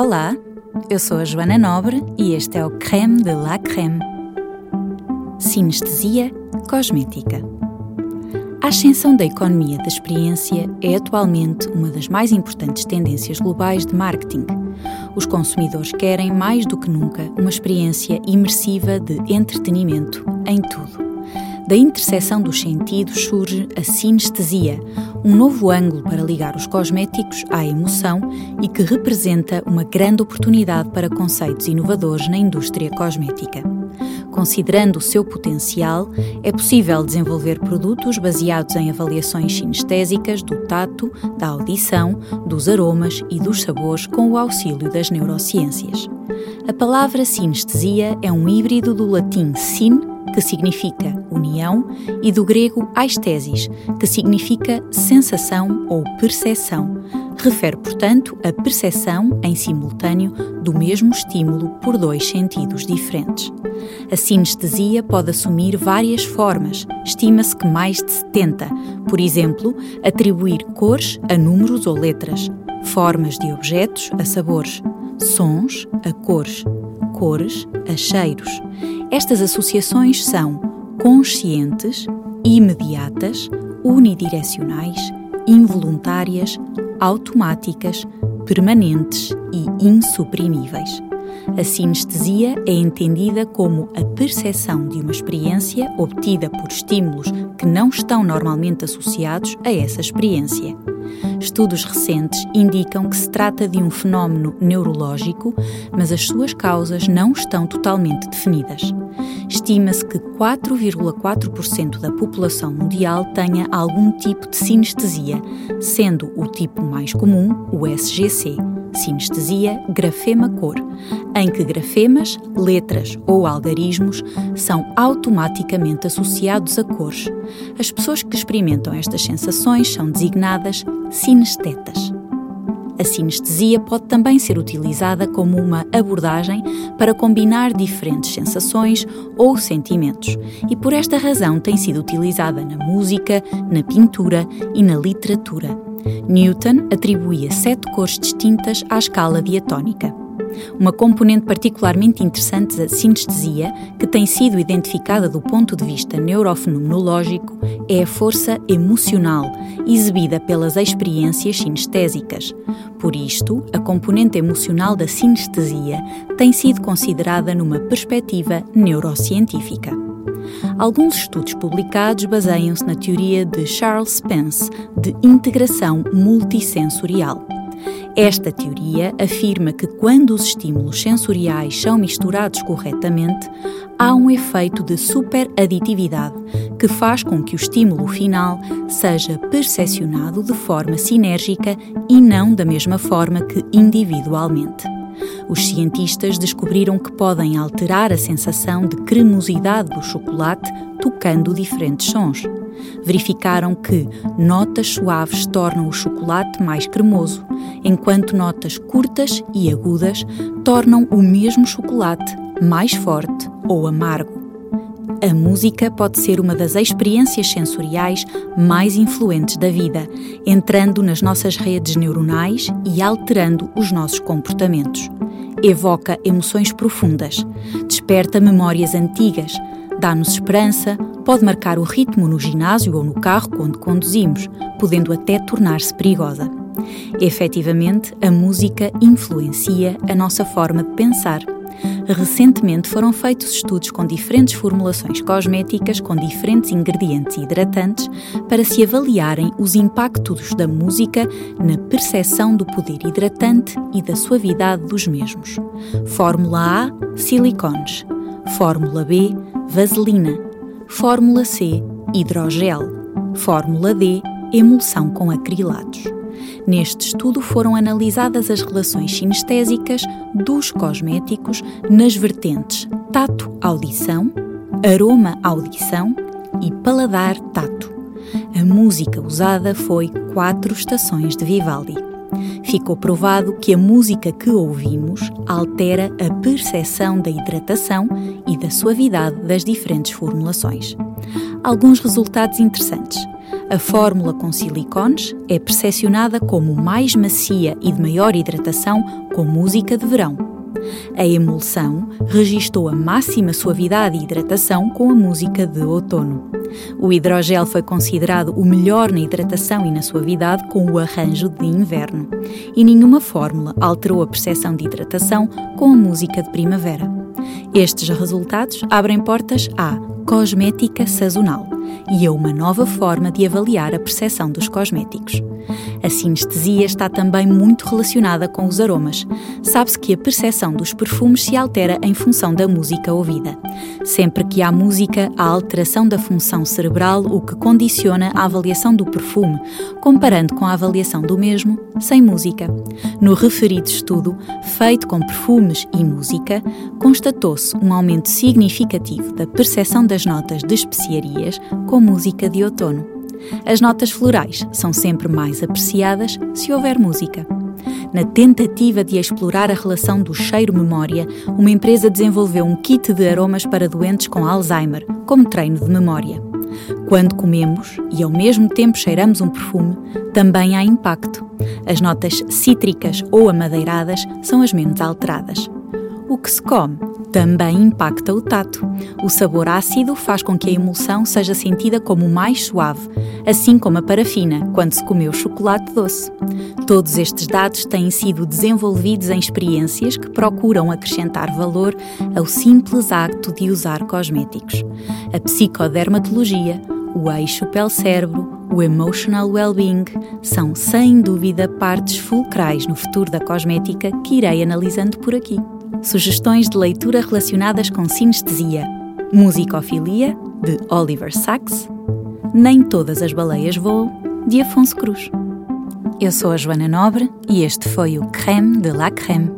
Olá, eu sou a Joana Nobre e este é o Creme de la Creme. Sinestesia cosmética. A ascensão da economia da experiência é atualmente uma das mais importantes tendências globais de marketing. Os consumidores querem, mais do que nunca, uma experiência imersiva de entretenimento em tudo. Da interseção dos sentidos surge a sinestesia, um novo ângulo para ligar os cosméticos à emoção e que representa uma grande oportunidade para conceitos inovadores na indústria cosmética. Considerando o seu potencial, é possível desenvolver produtos baseados em avaliações sinestésicas do tato, da audição, dos aromas e dos sabores com o auxílio das neurociências. A palavra sinestesia é um híbrido do latim sin que significa união, e do grego aistesis, que significa sensação ou percepção. Refere, portanto, a percepção em simultâneo do mesmo estímulo por dois sentidos diferentes. A sinestesia pode assumir várias formas, estima-se que mais de 70, por exemplo, atribuir cores a números ou letras, formas de objetos a sabores, sons a cores, cores a cheiros estas associações são conscientes, imediatas, unidirecionais, involuntárias, automáticas, permanentes e insuprimíveis. A sinestesia é entendida como a percepção de uma experiência obtida por estímulos que não estão normalmente associados a essa experiência. Estudos recentes indicam que se trata de um fenómeno neurológico, mas as suas causas não estão totalmente definidas. Estima-se que 4,4% da população mundial tenha algum tipo de sinestesia, sendo o tipo mais comum o SGC sinestesia grafema-cor, em que grafemas, letras ou algarismos são automaticamente associados a cores. As pessoas que experimentam estas sensações são designadas sinestetas. A sinestesia pode também ser utilizada como uma abordagem para combinar diferentes sensações ou sentimentos, e por esta razão tem sido utilizada na música, na pintura e na literatura. Newton atribuía sete cores distintas à escala diatónica. Uma componente particularmente interessante da sinestesia, que tem sido identificada do ponto de vista neurofenomenológico, é a força emocional, exibida pelas experiências sinestésicas. Por isto, a componente emocional da sinestesia tem sido considerada numa perspectiva neurocientífica. Alguns estudos publicados baseiam-se na teoria de Charles Spence de integração multissensorial. Esta teoria afirma que quando os estímulos sensoriais são misturados corretamente, há um efeito de superaditividade que faz com que o estímulo final seja percepcionado de forma sinérgica e não da mesma forma que individualmente. Os cientistas descobriram que podem alterar a sensação de cremosidade do chocolate tocando diferentes sons. Verificaram que notas suaves tornam o chocolate mais cremoso, enquanto notas curtas e agudas tornam o mesmo chocolate mais forte ou amargo. A música pode ser uma das experiências sensoriais mais influentes da vida, entrando nas nossas redes neuronais e alterando os nossos comportamentos. Evoca emoções profundas, desperta memórias antigas, dá-nos esperança, pode marcar o ritmo no ginásio ou no carro quando conduzimos, podendo até tornar-se perigosa. Efetivamente, a música influencia a nossa forma de pensar Recentemente foram feitos estudos com diferentes formulações cosméticas com diferentes ingredientes hidratantes para se avaliarem os impactos da música na percepção do poder hidratante e da suavidade dos mesmos. Fórmula A: silicones. Fórmula B: vaselina. Fórmula C: hidrogel. Fórmula D: emulsão com acrilatos. Neste estudo foram analisadas as relações sinestésicas dos cosméticos nas vertentes tato-audição, aroma-audição e paladar-tato. A música usada foi Quatro Estações de Vivaldi. Ficou provado que a música que ouvimos altera a percepção da hidratação e da suavidade das diferentes formulações. Alguns resultados interessantes. A fórmula com silicones é percepcionada como mais macia e de maior hidratação com música de verão. A emulsão registou a máxima suavidade e hidratação com a música de outono. O hidrogel foi considerado o melhor na hidratação e na suavidade com o arranjo de inverno. E nenhuma fórmula alterou a percepção de hidratação com a música de primavera. Estes resultados abrem portas à cosmética sazonal e a uma nova forma de avaliar a percepção dos cosméticos. A sinestesia está também muito relacionada com os aromas. Sabe-se que a percepção dos perfumes se altera em função da música ouvida. Sempre que há música, há alteração da função cerebral, o que condiciona a avaliação do perfume, comparando com a avaliação do mesmo sem música. No referido estudo, feito com perfumes e música, constatou-se um aumento significativo da percepção das notas de especiarias com música de outono. As notas florais são sempre mais apreciadas se houver música. Na tentativa de explorar a relação do cheiro-memória, uma empresa desenvolveu um kit de aromas para doentes com Alzheimer, como treino de memória. Quando comemos e ao mesmo tempo cheiramos um perfume, também há impacto. As notas cítricas ou amadeiradas são as menos alteradas. O que se come também impacta o tato. O sabor ácido faz com que a emulsão seja sentida como mais suave, assim como a parafina quando se comeu chocolate doce. Todos estes dados têm sido desenvolvidos em experiências que procuram acrescentar valor ao simples acto de usar cosméticos. A psicodermatologia, o eixo pele-cérebro, o emotional well-being são, sem dúvida, partes fulcrais no futuro da cosmética que irei analisando por aqui. Sugestões de leitura relacionadas com sinestesia. Musicofilia, de Oliver Sacks. Nem todas as baleias voam, de Afonso Cruz. Eu sou a Joana Nobre e este foi o Creme de la Creme